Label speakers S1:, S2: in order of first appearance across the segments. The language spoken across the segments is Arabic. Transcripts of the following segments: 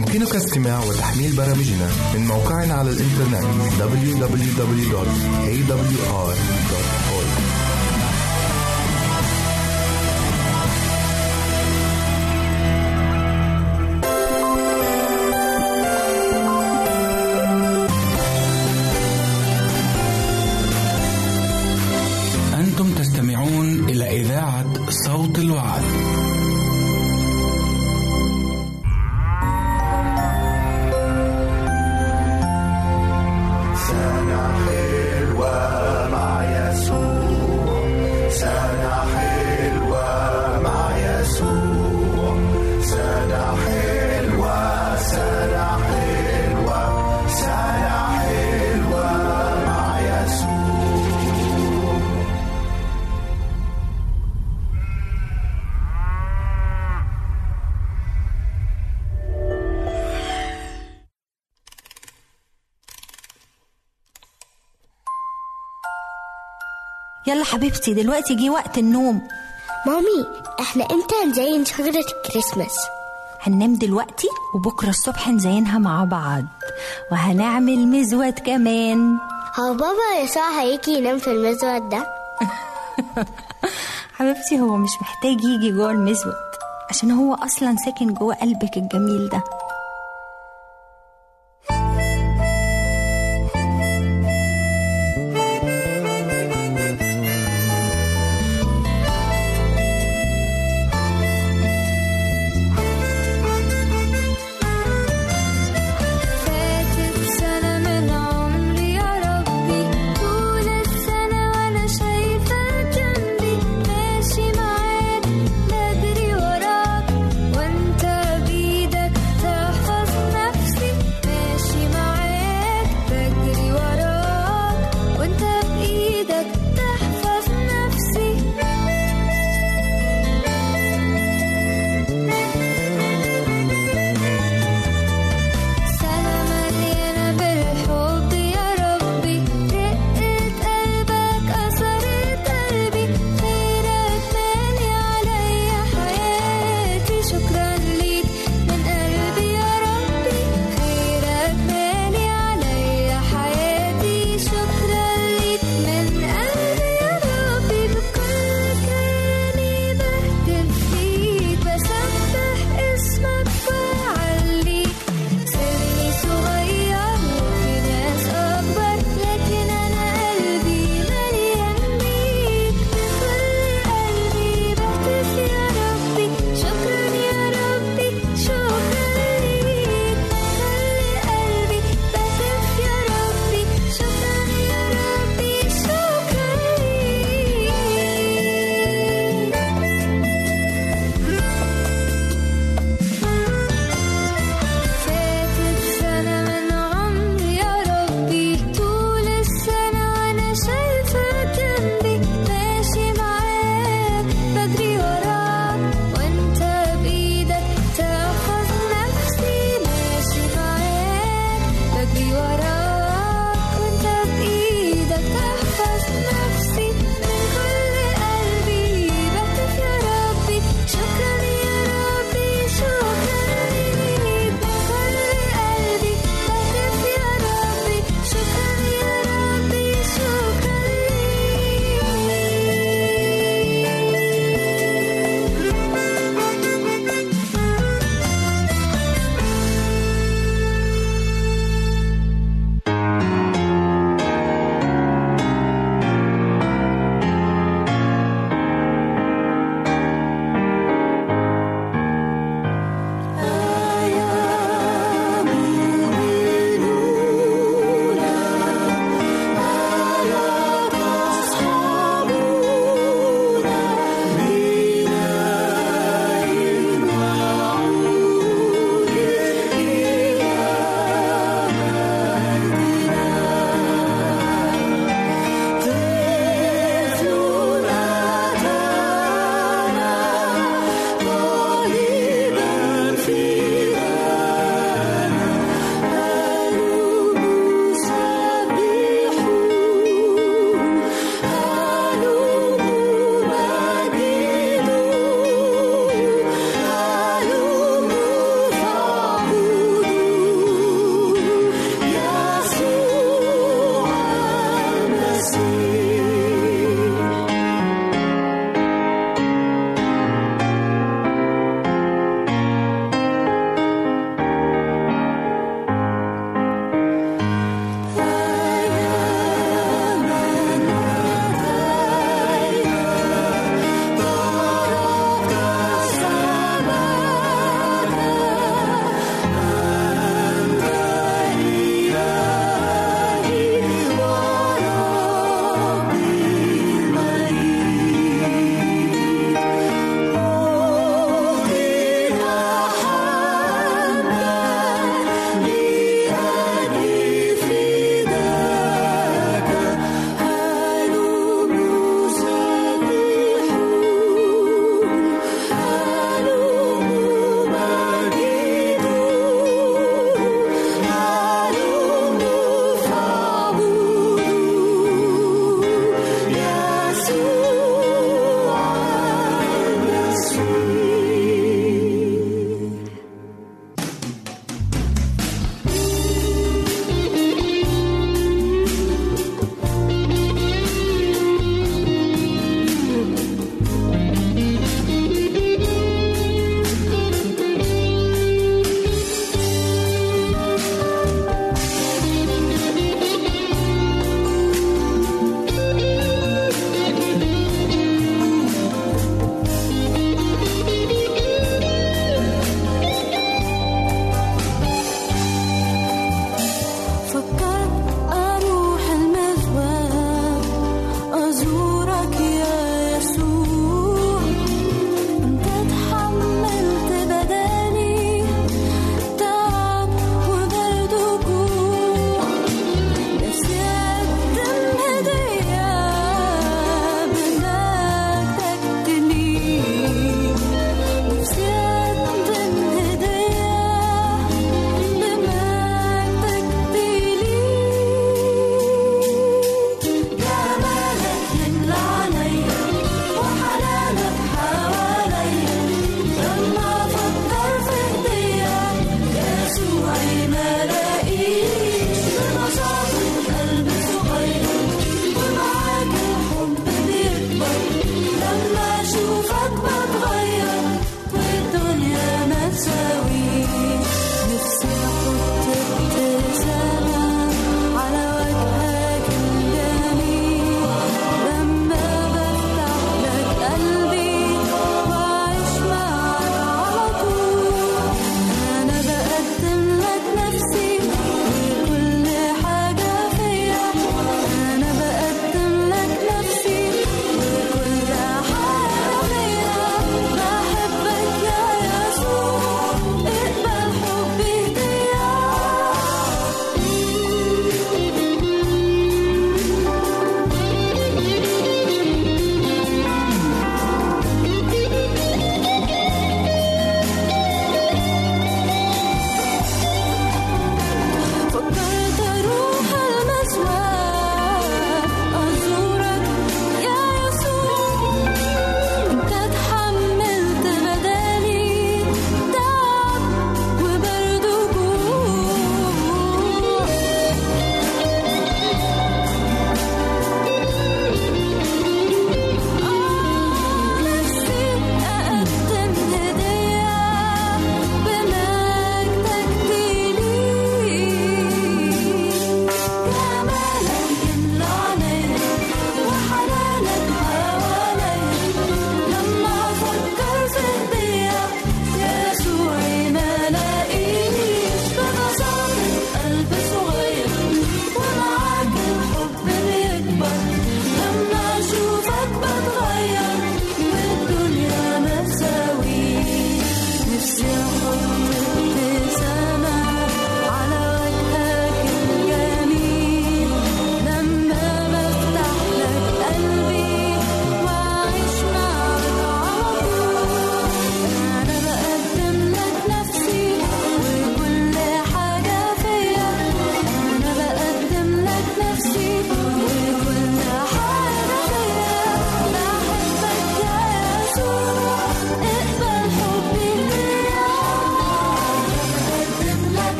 S1: يمكنك استماع وتحميل برامجنا من موقعنا على الإنترنت www.awr.org
S2: أنتم تستمعون إلى إذاعة صوت الوعد.
S3: حبيبتي دلوقتي جه وقت النوم.
S4: مامي إحنا إمتى نزين شجرة الكريسماس؟
S3: هننام دلوقتي وبكرة الصبح نزينها مع بعض. وهنعمل مزود كمان.
S4: هو بابا يسوع هيجي ينام في المزود ده؟
S3: حبيبتي هو مش محتاج يجي جوه المزود عشان هو أصلا ساكن جوه قلبك الجميل ده.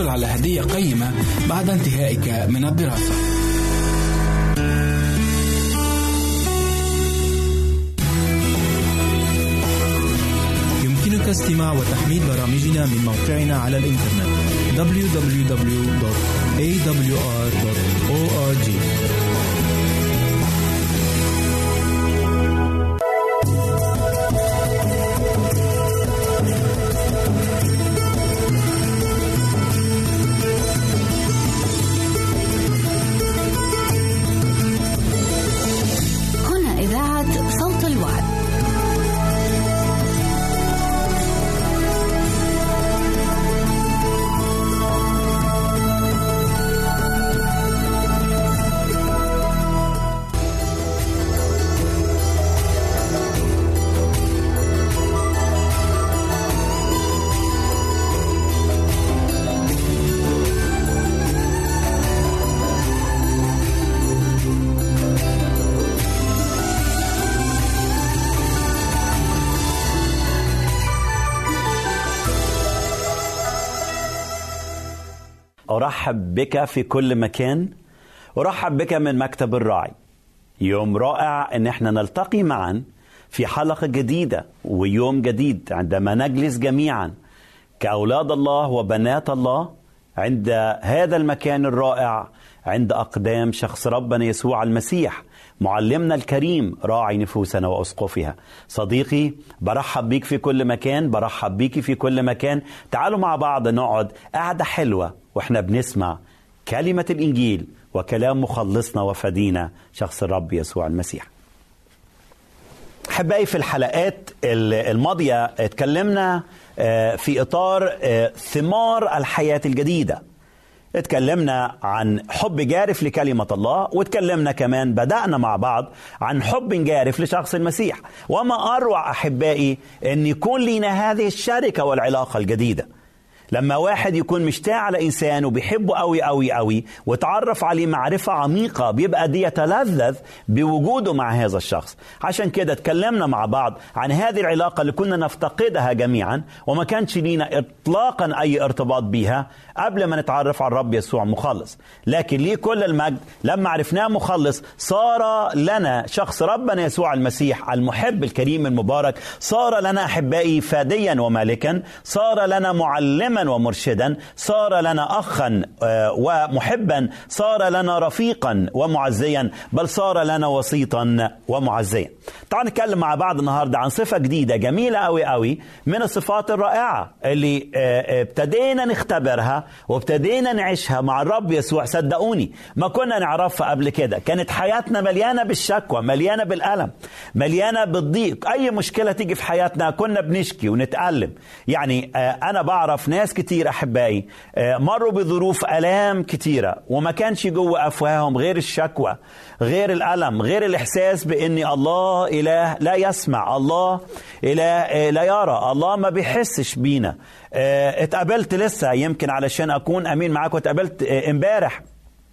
S2: وستحصل على هدية قيمة بعد انتهائك من الدراسة. يمكنك استماع وتحميل برامجنا من موقعنا على الإنترنت www.awr.org
S5: أرحب بك في كل مكان أرحب بك من مكتب الراعي. يوم رائع أن إحنا نلتقي معا في حلقة جديدة ويوم جديد عندما نجلس جميعا كأولاد الله وبنات الله عند هذا المكان الرائع عند أقدام شخص ربنا يسوع المسيح. معلمنا الكريم راعي نفوسنا وأسقفها صديقي برحب بيك في كل مكان برحب بيك في كل مكان. تعالوا مع بعض نقعد قعدة حلوة وإحنا بنسمع كلمة الإنجيل وكلام مخلصنا وفدينا شخص الرب يسوع المسيح. أحبائي في الحلقات الماضية اتكلمنا في إطار ثمار الحياة الجديدة. اتكلمنا عن حب جارف لكلمة الله واتكلمنا كمان بدأنا مع بعض عن حب جارف لشخص المسيح. وما أروع أحبائي أن يكون لنا هذه الشركة والعلاقة الجديدة. لما واحد يكون مشتاق على إنسان وبيحبه قوي قوي قوي وتعرف عليه معرفة عميقة بيبقى دي يتلذذ بوجوده مع هذا الشخص. عشان كده اتكلمنا مع بعض عن هذه العلاقة اللي كنا نفتقدها جميعا وما كانش لينا اطلاقا أي ارتباط بيها قبل ما نتعرف على الرب يسوع مخلص. لكن ليه كل المجد؟ لما عرفناه مخلص صار لنا شخص ربنا يسوع المسيح المحب الكريم المبارك صار لنا أحبائي فاديا ومالكا صار لنا معلما ومرشدا صار لنا أخا ومحبا صار لنا رفيقا ومعزيا بل صار لنا وسيطا ومعزيا. تعال نتكلم مع بعض النهارده عن صفة جديدة جميلة قوي قوي من الصفات الرائعة اللي ابتدينا نختبرها وابتدينا نعيشها مع الرب يسوع. صدقوني ما كنا نعرفها قبل كده. كانت حياتنا مليانة بالشكوى مليانة بالألم مليانة بالضيق. أي مشكلة تيجي في حياتنا كنا بنشكي ونتألم. يعني أنا بعرف ناس كتير أحبائي. مروا بظروف آلام كتيرة وما كانش جوه أفواههم غير الشكوى غير الألم غير الإحساس بان الله إله لا يسمع الله إله لا يرى الله ما بيحسش بينا. اتقابلت لسه يمكن علشان أكون أمين معاكم اتقابلت امبارح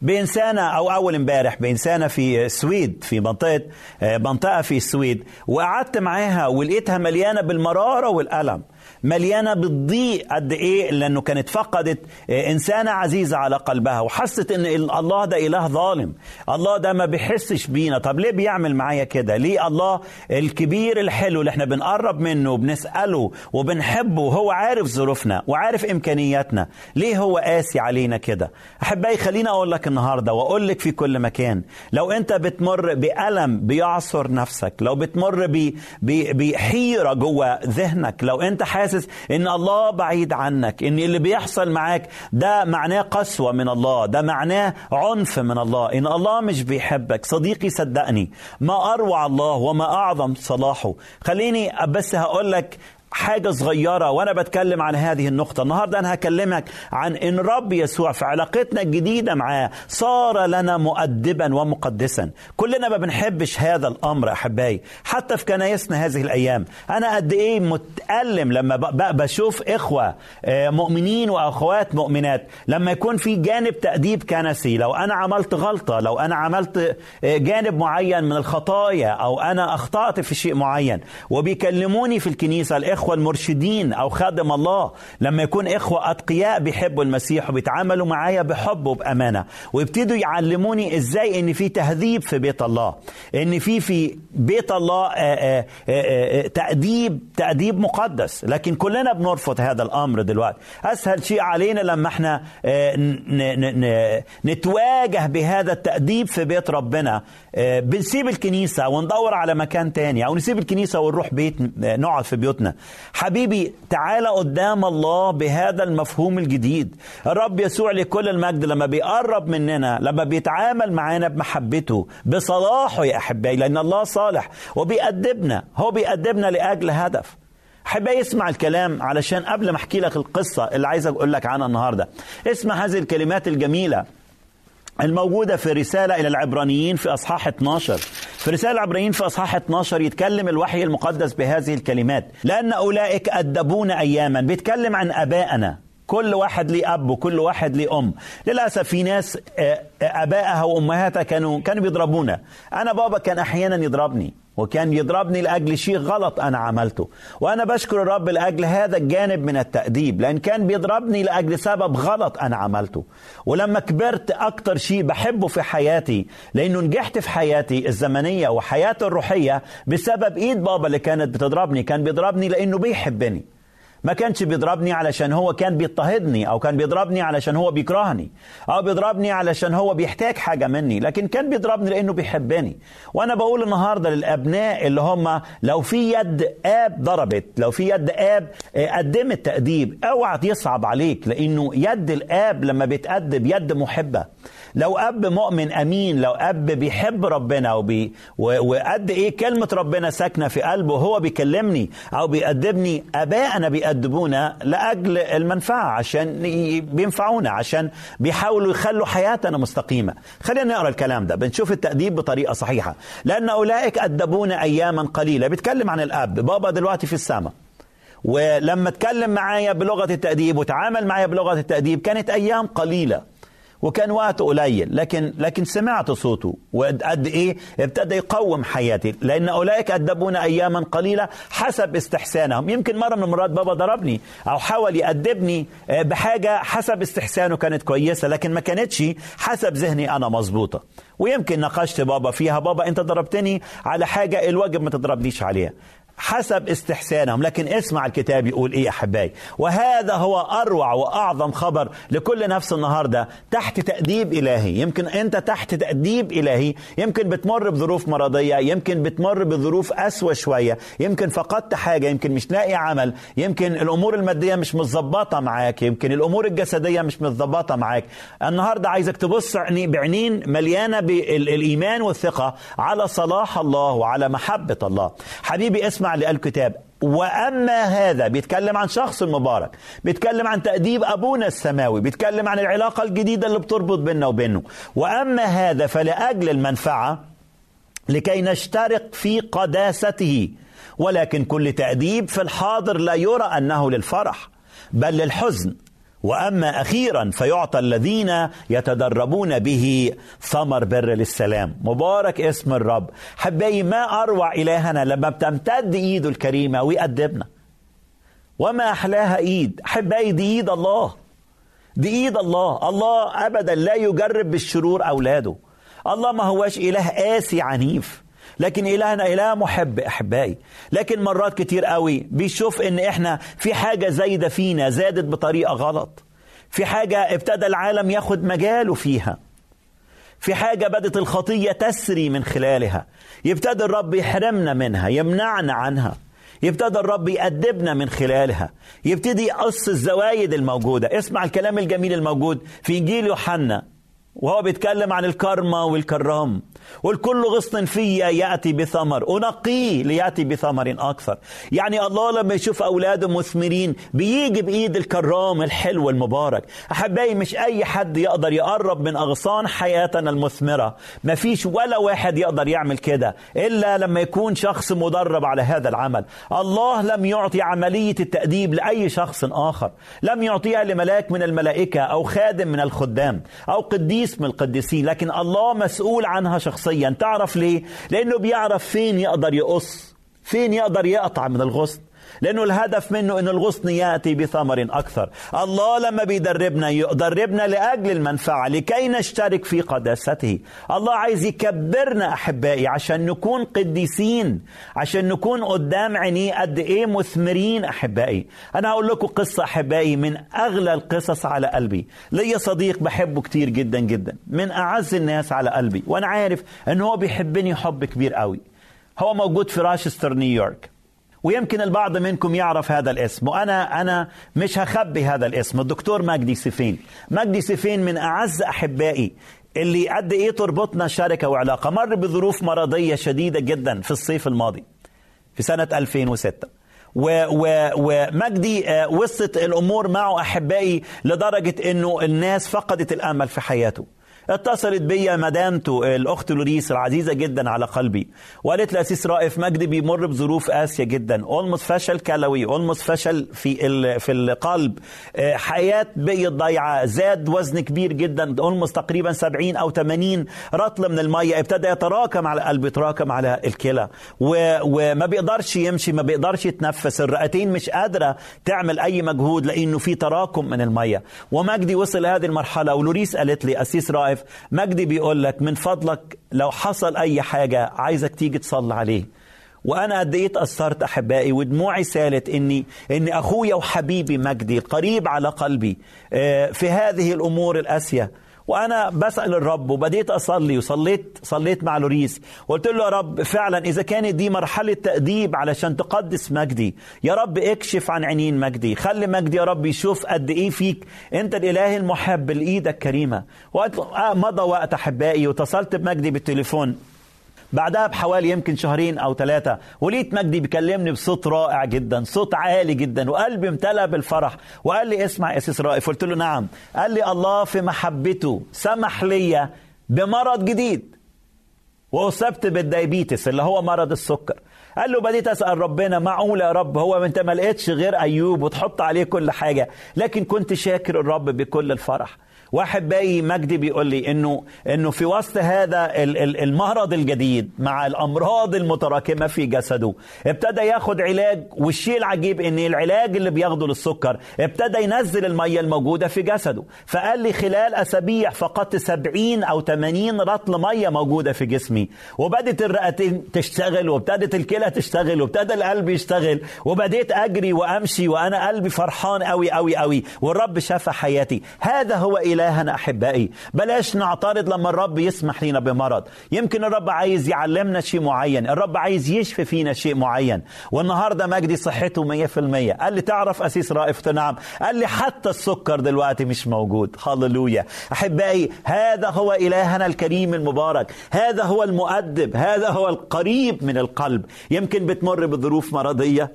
S5: بإنسانة أو أول امبارح بإنسانة في السويد في منطقة منطقة في السويد وقعدت معاها ولقيتها مليانة بالمرارة والألم. مليانة بالضيق قد إيه لأنه كانت فقدت إنسانة عزيزة على قلبها وحست إن الله ده إله ظالم. الله ده ما بيحسش بينا. طب ليه بيعمل معايا كده؟ ليه الله الكبير الحلو اللي إحنا بنقرب منه وبنسأله وبنحبه وهو عارف ظروفنا وعارف إمكانياتنا ليه هو قاسي علينا كده؟ أحبائي خليني أقول لك النهارده وأقول لك في كل مكان لو أنت بتمر بألم بيعصر نفسك لو بتمر بحيرة جوه ذهنك لو أنت حاسس إن الله بعيد عنك إن اللي بيحصل معاك ده معناه قسوة من الله ده معناه عنف من الله إن الله مش بيحبك. صديقي صدقني ما أروع الله وما أعظم صلاحه. خليني بس هقول لك حاجة صغيرة وأنا بتكلم عن هذه النقطة. النهاردة أنا هكلمك عن إن رب يسوع في علاقتنا الجديدة معاه صار لنا مؤدبا ومقدسا. كلنا ما بنحبش هذا الأمر أحبائي حتى في كنايسنا هذه الأيام. أنا قد إيه متألم لما بشوف إخوة آه، مؤمنين وأخوات مؤمنات. لما يكون في جانب تأديب كنسي لو أنا عملت غلطة لو أنا عملت آه، جانب معين من الخطايا أو أنا أخطأت في شيء معين وبيكلموني في الكنيسة الإخوة المرشدين أو خادم الله لما يكون إخوة أتقياء بيحبوا المسيح وبيتعاملوا معايا بحب وبأمانة. ويبتدوا يعلموني إزاي إن في تهذيب في بيت الله. إن في في بيت الله آه، آه، آه، تأديب تأديب مقدس. لكن كلنا بنرفض هذا الأمر دلوقتي. أسهل شيء علينا لما إحنا نتواجه بهذا التأديب في بيت ربنا. بنسيب الكنيسة وندور على مكان تاني أو نسيب الكنيسة ونروح بيت نقعد في بيوتنا. حبيبي تعالى قدام الله بهذا المفهوم الجديد. الرب يسوع لكل المجد لما بيقرب مننا لما بيتعامل معانا بمحبته بصلاحه يا أحبائي لأن الله صالح وبيأدبنا هو بيأدبنا لأجل هدف. احب اسمع الكلام علشان قبل ما أحكي لك القصة اللي عايز أقول لك عنها النهارده. اسمع هذه الكلمات الجميلة الموجودة في رسالة إلى العبرانيين في أصحاح 12 في رسالة العبرانيين في أصحاح 12 يتكلم الوحي المقدس بهذه الكلمات لأن أولئك أدبون أياما. بيتكلم عن أبائنا كل واحد ليه أب وكل واحد ليه أم. للأسف في ناس آه، آه، أبائها وأمهاتها كانوا كانوا بيضربونا. أنا بابا كان أحيانا يضربني. وكان يضربني لأجل شيء غلط أنا عملته. وأنا بشكر الرب لأجل هذا الجانب من التأديب لأن كان بيضربني لأجل سبب غلط أنا عملته. ولما كبرت أكتر شيء بحبه في حياتي لأنه نجحت في حياتي الزمنية وحياتي الروحية بسبب إيد بابا اللي كانت بتضربني كان بيضربني لأنه بيحبني. ما كانش بيضربني علشان هو كان بيضطهدني أو كان بيضربني علشان هو بيكرهني أو بيضربني علشان هو بيحتاج حاجة مني لكن كان بيضربني لأنه بيحبني. وأنا بقول النهارده للأبناء اللي هم لو في يد آب ضربت لو في يد آب آه، قدمت تأديب اوعى يصعب عليك لأنه يد الآب لما بيتادب يد محبة. لو أب مؤمن أمين لو أب بيحب ربنا وبي وقد إيه كلمة ربنا ساكنة في قلبه وهو بيكلمني أو بيأدبني ابائنا بيأدبونا لأجل المنفعة عشان بينفعونا عشان بيحاولوا يخلوا حياتنا مستقيمة. خلينا نقرأ الكلام ده بنشوف التأديب بطريقة صحيحة. لأن أولئك أدبونا أياما قليلة. بيتكلم عن الأب بابا دلوقتي في السماء. ولما اتكلم معايا بلغة التأديب وتعامل معايا بلغة التأديب كانت أيام قليلة. وكان وقت قليل لكن لكن سمعت صوته وقد إيه؟ ابتدى يقوم حياتي لأن أولئك ادبونا اياما قليلة حسب استحسانهم. يمكن مرة من المرات بابا ضربني أو حاول يأدبني آه، بحاجة حسب استحسانه كانت كويسة لكن ما كانتش حسب ذهني أنا مظبوطة. ويمكن ناقشت بابا فيها بابا أنت ضربتني على حاجة الواجب ما تضربنيش عليها. حسب استحسانهم لكن اسمع الكتاب يقول إيه أحبائي؟ وهذا هو أروع وأعظم خبر لكل نفس النهارده تحت تأديب إلهي. يمكن أنت تحت تأديب إلهي. يمكن بتمر بظروف مرضية يمكن بتمر بظروف أسوأ شوية. يمكن فقدت حاجة يمكن مش لاقي عمل. يمكن الأمور المادية مش متظبطة معاك. يمكن الأمور الجسدية مش متظبطة معاك. النهارده عايزك تبص عيني- بعينين مليانة بالإيمان والثقة على صلاح الله وعلى محبة الله. حبيبي اسمع الكتاب وأما هذا بيتكلم عن شخص مبارك بيتكلم عن تأديب أبونا السماوي بيتكلم عن العلاقة الجديدة اللي بتربط بيننا وبينه. وأما هذا فلأجل المنفعة لكي نشترك في قداسته. ولكن كل تأديب في الحاضر لا يرى أنه للفرح بل للحزن. وأما أخيرا فيعطى الذين يتدربون به ثمر بر للسلام. مبارك اسم الرب. حبايبي ما أروع إلهنا لما بتمتد إيده الكريمة ويأدبنا وما أحلاها إيد. حبايبي دي إيد الله. دي إيد الله. الله ابدا لا يجرب بالشرور أولاده. الله ما هواش إله قاسي عنيف. لكن إلهنا إله محب أحبائي. لكن مرات كتير قوي بيشوف إن إحنا في حاجة زايدة فينا زادت بطريقة غلط. في حاجة ابتدى العالم ياخد مجاله فيها. في حاجة بدت الخطية تسري من خلالها. يبتدي الرب يحرمنا منها يمنعنا عنها. يبتدي الرب يأدبنا من خلالها. يبتدي يقص الزوايد الموجودة. اسمع الكلام الجميل الموجود في إنجيل يوحنا وهو بيتكلم عن الكرمة والكرام والكل غصن في يأتي بثمر. أنقيه ليأتي بثمر أكثر. يعني الله لما يشوف أولاده مثمرين بيجي بإيد الكرام الحلو المبارك. أحبائي مش أي حد يقدر يقرب من أغصان حياتنا المثمرة. ما فيش ولا واحد يقدر يعمل كده إلا لما يكون شخص مدرب على هذا العمل. الله لم يعطي عملية التأديب لأي شخص آخر. لم يعطيها لملاك من الملائكة أو خادم من الخدام أو قديس من القديسين. لكن الله مسؤول عنها شخصيا تعرف ليه؟ لأنه بيعرف فين يقدر يقص فين يقدر يقطع من الغصن لأنه الهدف منه أن الغصن يأتي بثمر أكثر. الله لما بيدربنا يدربنا لأجل المنفعة لكي نشترك في قداسته. الله عايز يكبرنا أحبائي عشان نكون قديسين عشان نكون قدام عينيه قد إيه مثمرين أحبائي. أنا هقول لكم قصة أحبائي من أغلى القصص على قلبي. ليا صديق بحبه كتير جدا جدا من أعز الناس على قلبي. وأنا عارف أن هو بيحبني حب كبير قوي. هو موجود في راشستر نيويورك. ويمكن البعض منكم يعرف هذا الاسم وأنا أنا مش هخبي هذا الاسم. الدكتور مجدي سيفين مجدي سيفين من أعز أحبائي اللي قد إيه تربطنا شركة وعلاقة. مر بظروف مرضية شديدة جدا في الصيف الماضي في سنة 2006 و و ومجدي وصلت الأمور معه أحبائي لدرجة إنه الناس فقدت الأمل في حياته. اتصلت بيا مدامته الأخت لوريس العزيزة جدا على قلبي وقالت لي أسيس رائف مجدي بيمر بظروف قاسية جدا اولموس فشل كلوي اولموس فشل في في القلب. آه، حياة بقيت ضايعة زاد وزن كبير جدا اولموس تقريبا 70 أو 80 رطل من المية ابتدى يتراكم على القلب يتراكم على الكلى. وما بيقدرش يمشي ما بيقدرش يتنفس الرئتين مش قادرة تعمل أي مجهود لأنه في تراكم من المية. ومجدي وصل لهذه المرحلة ولوريس قالت لي أسيس رائف مجدي بيقول لك من فضلك لو حصل أي حاجة عايزك تيجي تصلي عليه. وأنا قد إيه اتاثرت أحبائي ودموعي سالت إني ان أخويا وحبيبي مجدي القريب على قلبي. آه، في هذه الأمور القاسية وأنا بسأل الرب وبديت أصلي وصليت صليت مع لوريس. وقلت له يا رب فعلا إذا كانت دي مرحلة تأديب علشان تقدس مجدي يا رب اكشف عن عينين مجدي. خلي مجدي يا رب يشوف قد إيه فيك أنت الإله المحب لايدك كريمه وقت آه، مضى وقت أحبائي واتصلت بمجدي بالتليفون. بعدها بحوالي يمكن شهرين أو ثلاثة ولقيت مجدي بيكلمني بصوت رائع جدا صوت عالي جدا وقلبي امتلأ بالفرح وقال لي اسمع يا قسيس رائف قلت له نعم. قال لي الله في محبته سمح لي بمرض جديد. وأصبت بال diabetes اللي هو مرض السكر. قال له بديت أسأل ربنا معقول يا رب؟ هو أنت ما لقيتش غير أيوب وتحط عليه كل حاجة لكن كنت شاكر الرب بكل الفرح. واحد باقي مجدي بيقول لي انه إنه في وسط هذا ال- ال- المرض الجديد مع الأمراض المتراكمة في جسده ابتدى ياخد علاج والشيء العجيب إن العلاج اللي بياخده للسكر ابتدى ينزل المية الموجودة في جسده فقال لي خلال أسابيع فقدت 70 أو 80 رطل مية موجودة في جسمي وبدت الرئتين تشتغل وابتدت الكلى تشتغل وابتدى القلب يشتغل وبديت أجري وأمشي وأنا قلبي فرحان قوي قوي قوي والرب شفى حياتي هذا هو إلهنا أحبائي. بلاش نعترض لما الرب يسمح لنا بمرض. يمكن الرب عايز يعلمنا شيء معين. الرب عايز يشفي فينا شيء معين. والنهاردة مجدي صحته 100% قال لي تعرف أسيس رائف نعم قال لي حتى السكر دلوقتي مش موجود. هللويا. أحبائي هذا هو إلهنا الكريم المبارك. هذا هو المؤدب. هذا هو القريب من القلب. يمكن بتمر بظروف مرضية.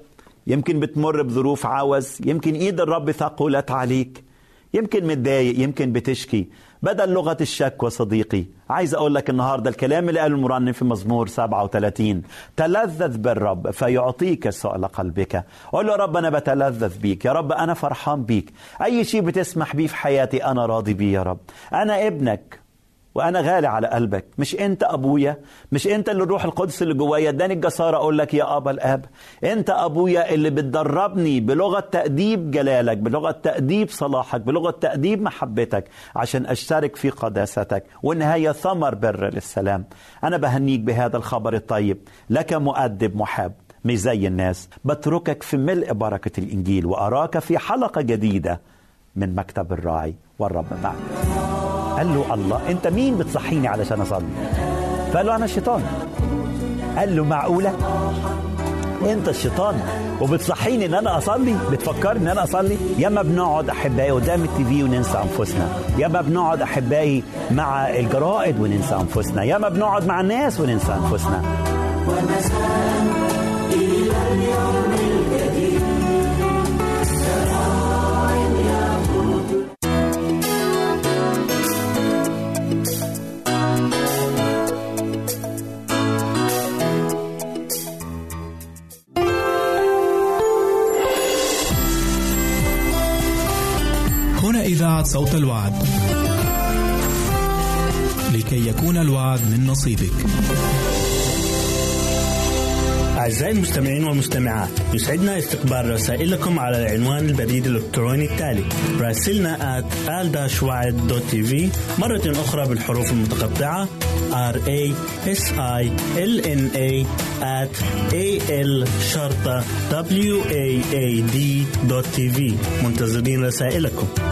S5: يمكن بتمر بظروف عوز. يمكن إيد الرب ثقلت عليك. يمكن متضايق يمكن بتشكي. بدل لغة الشكوى صديقي عايز أقول لك النهاردة الكلام اللي قاله المرنم في مزمور 37 تلذذ بالرب فيعطيك سؤل قلبك. قول له يا رب أنا بتلذذ بيك. يا رب أنا فرحان بيك. أي شيء بتسمح بيه في حياتي أنا راضي بيه يا رب. أنا ابنك. وأنا غالي على قلبك. مش أنت أبويا مش أنت اللي الروح القدس اللي جوايا. اداني الجسارة أقول لك يا ابا الآب أنت أبويا اللي بتدربني بلغة تأديب جلالك بلغة تأديب صلاحك بلغة تأديب محبتك عشان أشترك في قداستك. والنهاية ثمر بر للسلام. أنا بهنيك بهذا الخبر الطيب. لك مؤدب محب مش زي الناس. بتركك في ملء بركة الإنجيل وأراك في حلقة جديدة. من مكتب الراعي والرب معك قال له الله أنت مين بتصحيني علشان أصلي؟ فقال له أنا الشيطان. قال له معقولة؟ أنت الشيطان وبتصحيني إن أنا أصلي؟ بتفكرني إن أنا أصلي؟ ياما بنقعد أحبائي قدام التي في وننسى أنفسنا. ياما بنقعد أحبائي مع الجرائد وننسى أنفسنا. ياما بنقعد مع الناس وننسى أنفسنا.
S2: هنا صوت الوعد. لكي يكون الوعد من نصيبك.
S6: أعزائي المستمعين والمستمعات يسعدنا استقبال رسائلكم على العنوان البريد الإلكتروني التالي راسلنا at مرة أخرى بالحروف المتقطعة r a s i l n a at a l شرطة w a a d tv. منتظرين رسائلكم.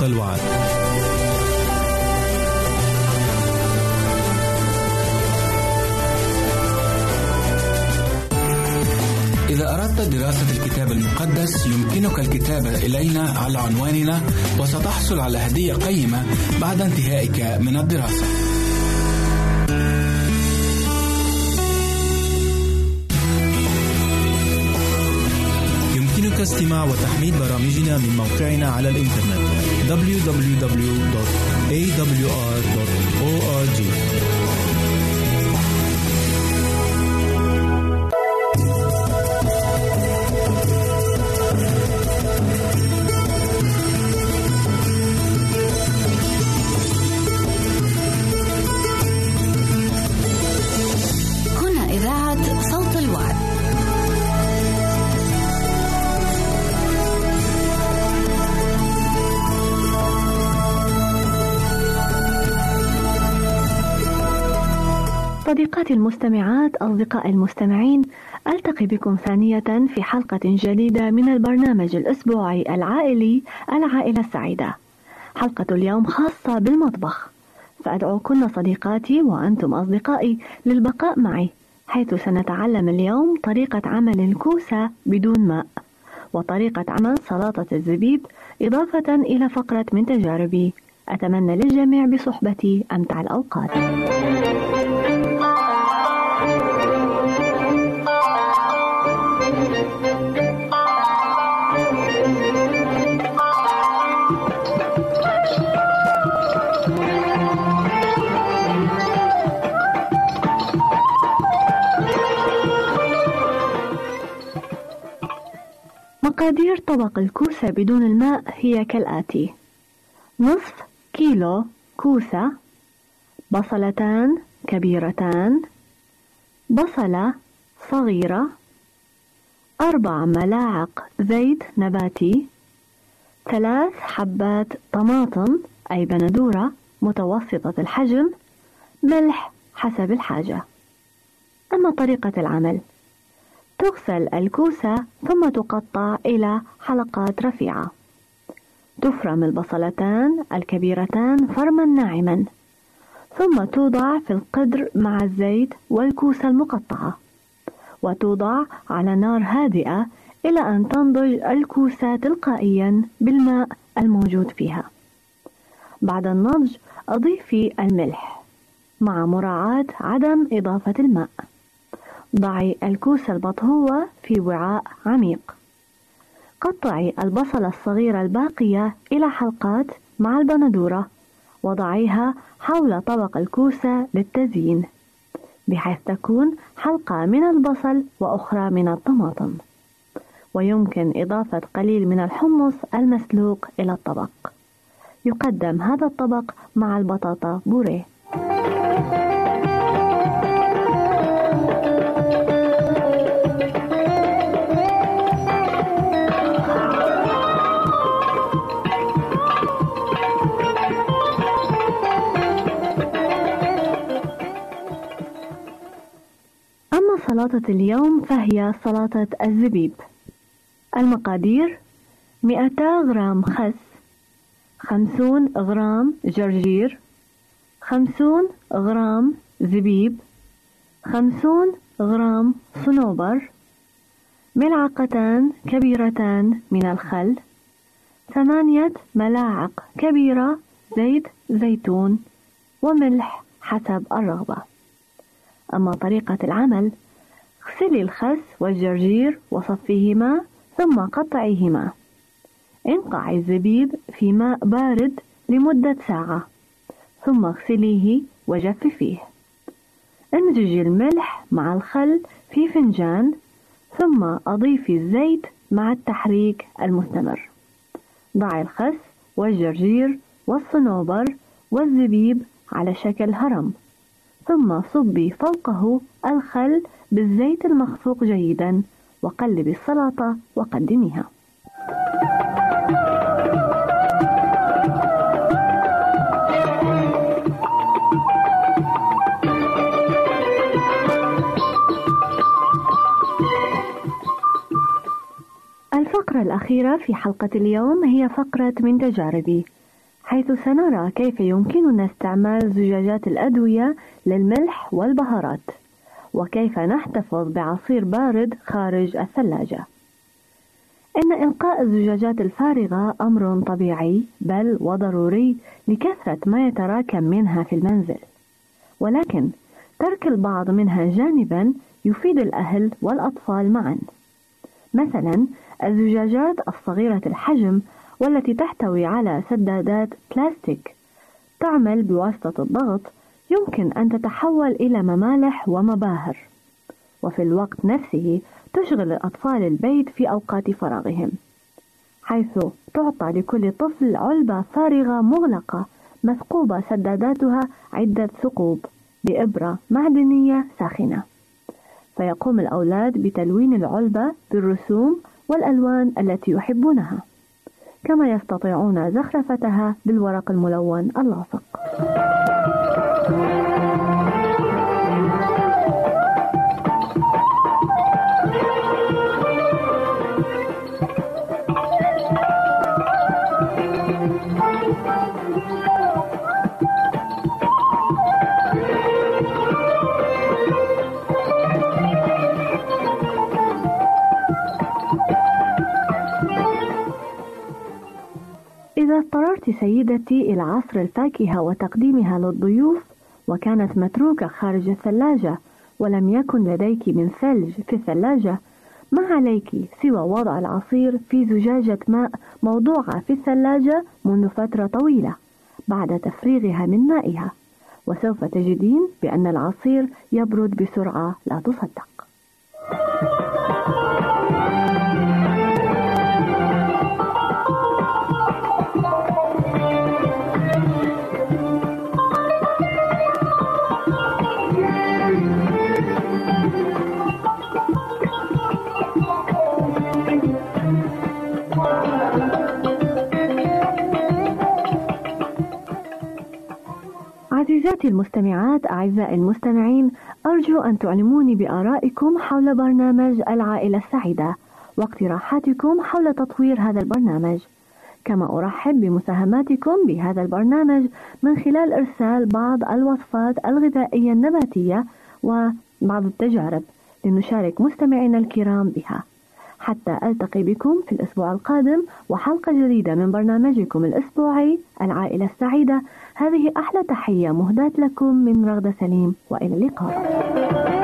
S2: صوت الوعد. إذا أردت دراسة الكتاب المقدس يمكنك الكتابة إلينا على عنواننا وستحصل على هدية قيمة بعد انتهائك من الدراسة.
S7: يمكنك استماع وتحميل برامجنا من موقعنا على الإنترنت www.awr.org
S8: المستمعات أصدقائي المستمعين ألتقي بكم ثانية في حلقة جديدة من البرنامج الأسبوعي العائلي العائلة السعيدة. حلقة اليوم خاصة بالمطبخ. فأدعوكن صديقاتي وأنتم أصدقائي للبقاء معي حيث سنتعلم اليوم طريقة عمل الكوسة بدون ماء وطريقة عمل سلطة الزبيب إضافة إلى فقرة من تجاربي. أتمنى للجميع بصحبتي أمتع الأوقات. مقادير طبق الكوسة بدون الماء هي كالآتي. نصف كيلو كوسة بصلتان كبيرتان بصلة صغيرة أربع ملاعق زيت نباتي ثلاث حبات طماطم أي بندورة متوسطة الحجم ملح حسب الحاجة. أما طريقة العمل. تغسل الكوسة ثم تقطع إلى حلقات رفيعة. تفرم البصلتان الكبيرتان فرما ناعما. ثم توضع في القدر مع الزيت والكوسة المقطعة. وتوضع على نار هادئة إلى أن تنضج الكوسة تلقائيا بالماء الموجود فيها. بعد النضج أضيفي الملح مع مراعاة عدم إضافة الماء. ضعي الكوسة المطهوة في وعاء عميق. قطعي البصلة الصغيرة الباقية إلى حلقات مع البندورة وضعيها حول طبق الكوسة للتزيين بحيث تكون حلقة من البصل وأخرى من الطماطم. ويمكن إضافة قليل من الحمص المسلوق إلى الطبق. يقدم هذا الطبق مع البطاطا بوريه. أما سلطة اليوم فهي سلطة الزبيب. المقادير 200 غرام خس 50 غرام جرجير 50 غرام زبيب 50 غرام صنوبر ملعقتان كبيرتان من الخل ثمانية ملاعق كبيرة زيت زيتون وملح حسب الرغبة. أما طريقة العمل اغسلي الخس والجرجير وصفيهما ثم قطعيهما. انقعي الزبيب في ماء بارد لمدة ساعة ثم اغسليه وجففيه. امزجي الملح مع الخل في فنجان ثم أضيفي الزيت مع التحريك المستمر. ضعي الخس والجرجير والصنوبر والزبيب على شكل هرم. ثم صبي فوقه الخل بالزيت المخفوق جيدا. وقلبي السلطة وقدميها الفقرة الأخيرة في حلقة اليوم هي فقرة من تجاربي. حيث سنرى كيف يمكننا استعمال زجاجات الأدوية للملح والبهارات وكيف نحتفظ بعصير بارد خارج الثلاجة. إن إلقاء الزجاجات الفارغة أمر طبيعي بل وضروري لكثرة ما يتراكم منها في المنزل. ولكن ترك البعض منها جانبا يفيد الأهل والأطفال معا. مثلا الزجاجات الصغيرة الحجم والتي تحتوي على سدادات بلاستيك تعمل بواسطة الضغط يمكن أن تتحول إلى ممالح ومباهر. وفي الوقت نفسه تشغل الأطفال البيت في أوقات فراغهم حيث تعطى لكل طفل علبة فارغة مغلقة مثقوبة سداداتها عدة ثقوب بإبرة معدنية ساخنة. فيقوم الأولاد بتلوين العلبة بالرسوم والألوان التي يحبونها. كما يستطيعون زخرفتها بالورق الملون اللاصق. إذا اضطررت سيدتي إلى عصر الفاكهة وتقديمها للضيوف وكانت متروكة خارج الثلاجة ولم يكن لديك من ثلج في الثلاجة ما عليك سوى وضع العصير في زجاجة ماء موضوعة في الثلاجة منذ فترة طويلة بعد تفريغها من مائها؟ وسوف تجدين بأن العصير يبرد بسرعة لا تصدق. عزيزاتي المستمعات أعزائي المستمعين أرجو أن تعلموني بآرائكم حول برنامج العائلة السعيدة واقتراحاتكم حول تطوير هذا البرنامج. كما أرحب بمساهماتكم بهذا البرنامج من خلال إرسال بعض الوصفات الغذائية النباتية وبعض التجارب لنشارك مستمعينا الكرام بها. حتى ألتقي بكم في الأسبوع القادم وحلقة جديدة من برنامجكم الأسبوعي العائلة السعيدة. هذه أحلى تحية مهداة لكم من رغدة سليم وإلى اللقاء.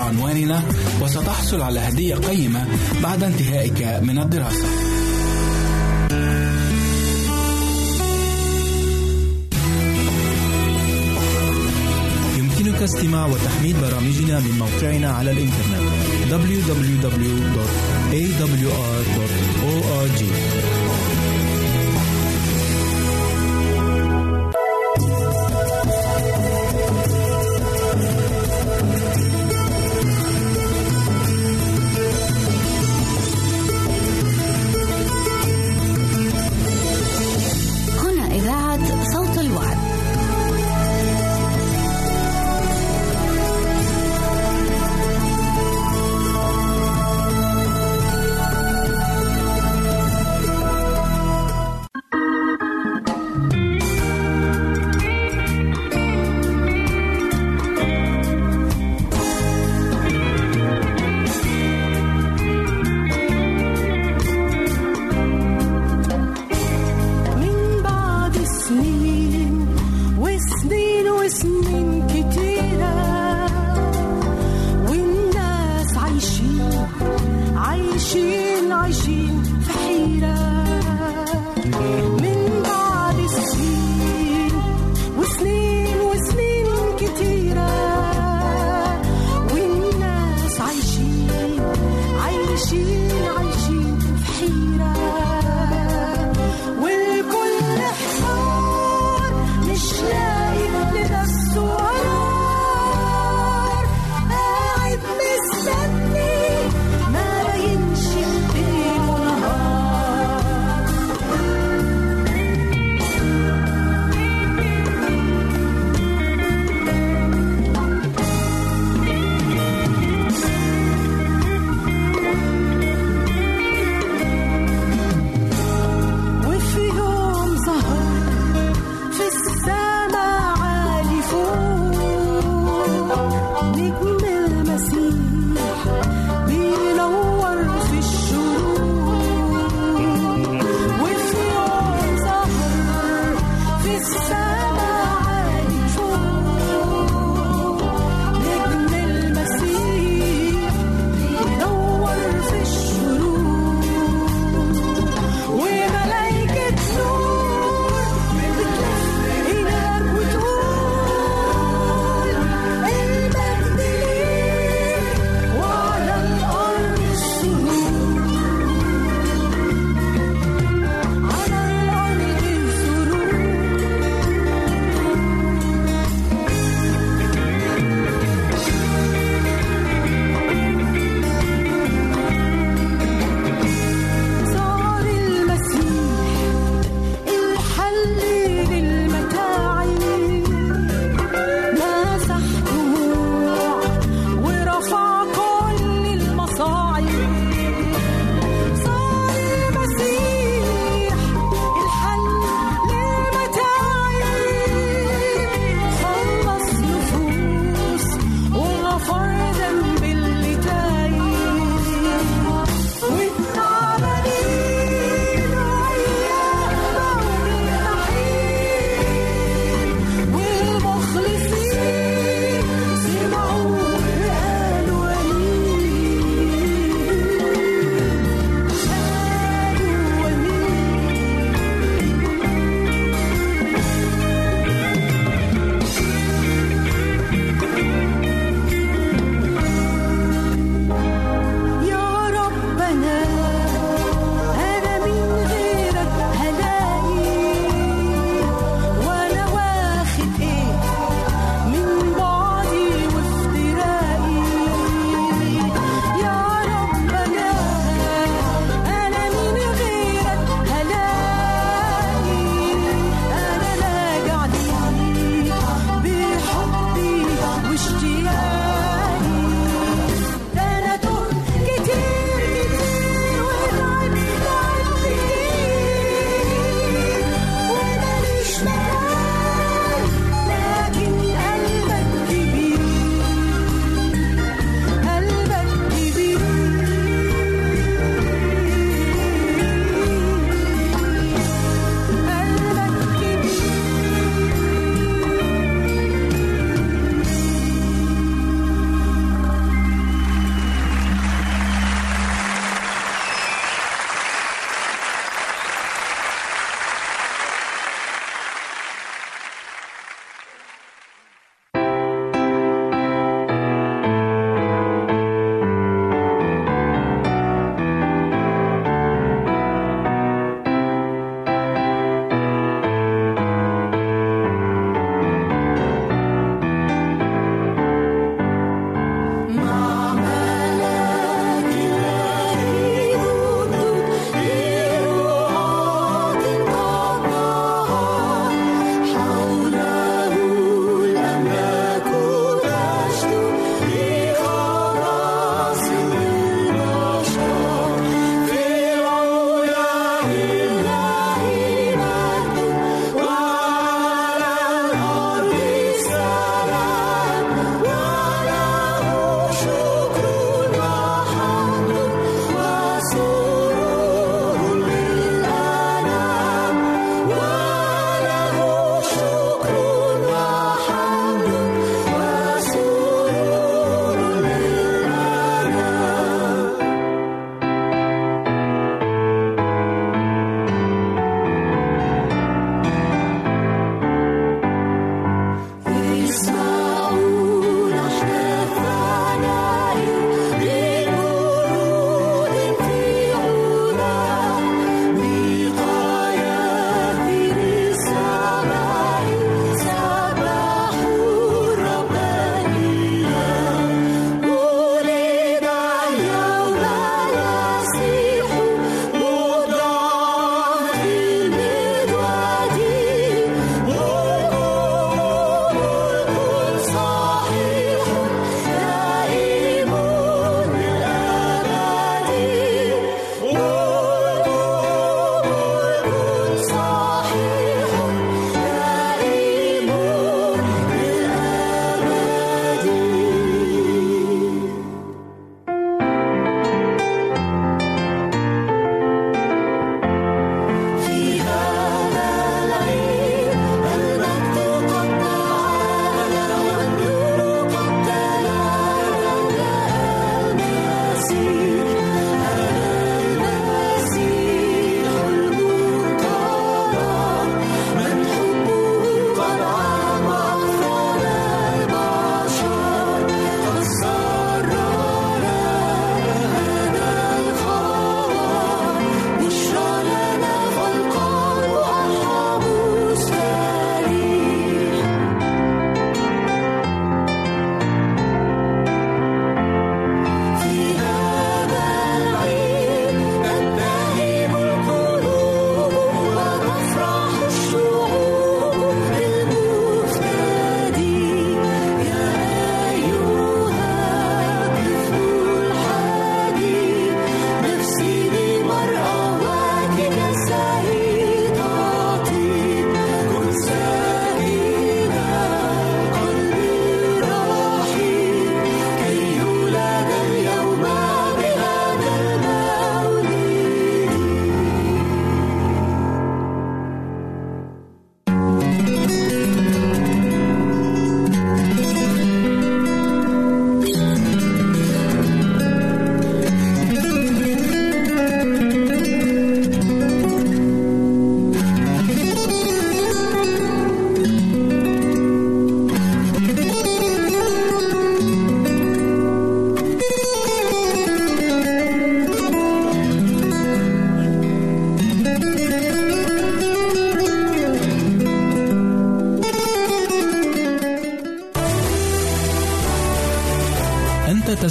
S2: عنواننا وستحصل على هدية قيمة بعد انتهائك من الدراسة.
S7: يمكنك استماع وتحميل برامجنا من موقعنا على الإنترنت www.awr.org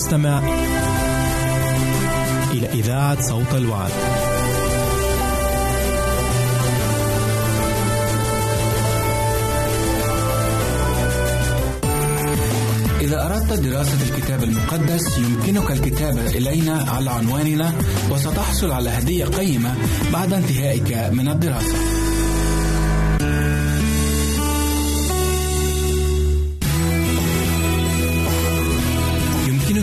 S7: تستمع إلى إذاعة صوت الوعد.
S2: إذا أردت دراسة الكتاب المقدس يمكنك الكتابة إلينا على عنواننا وستحصل على هدية قيمة بعد انتهائك من الدراسة.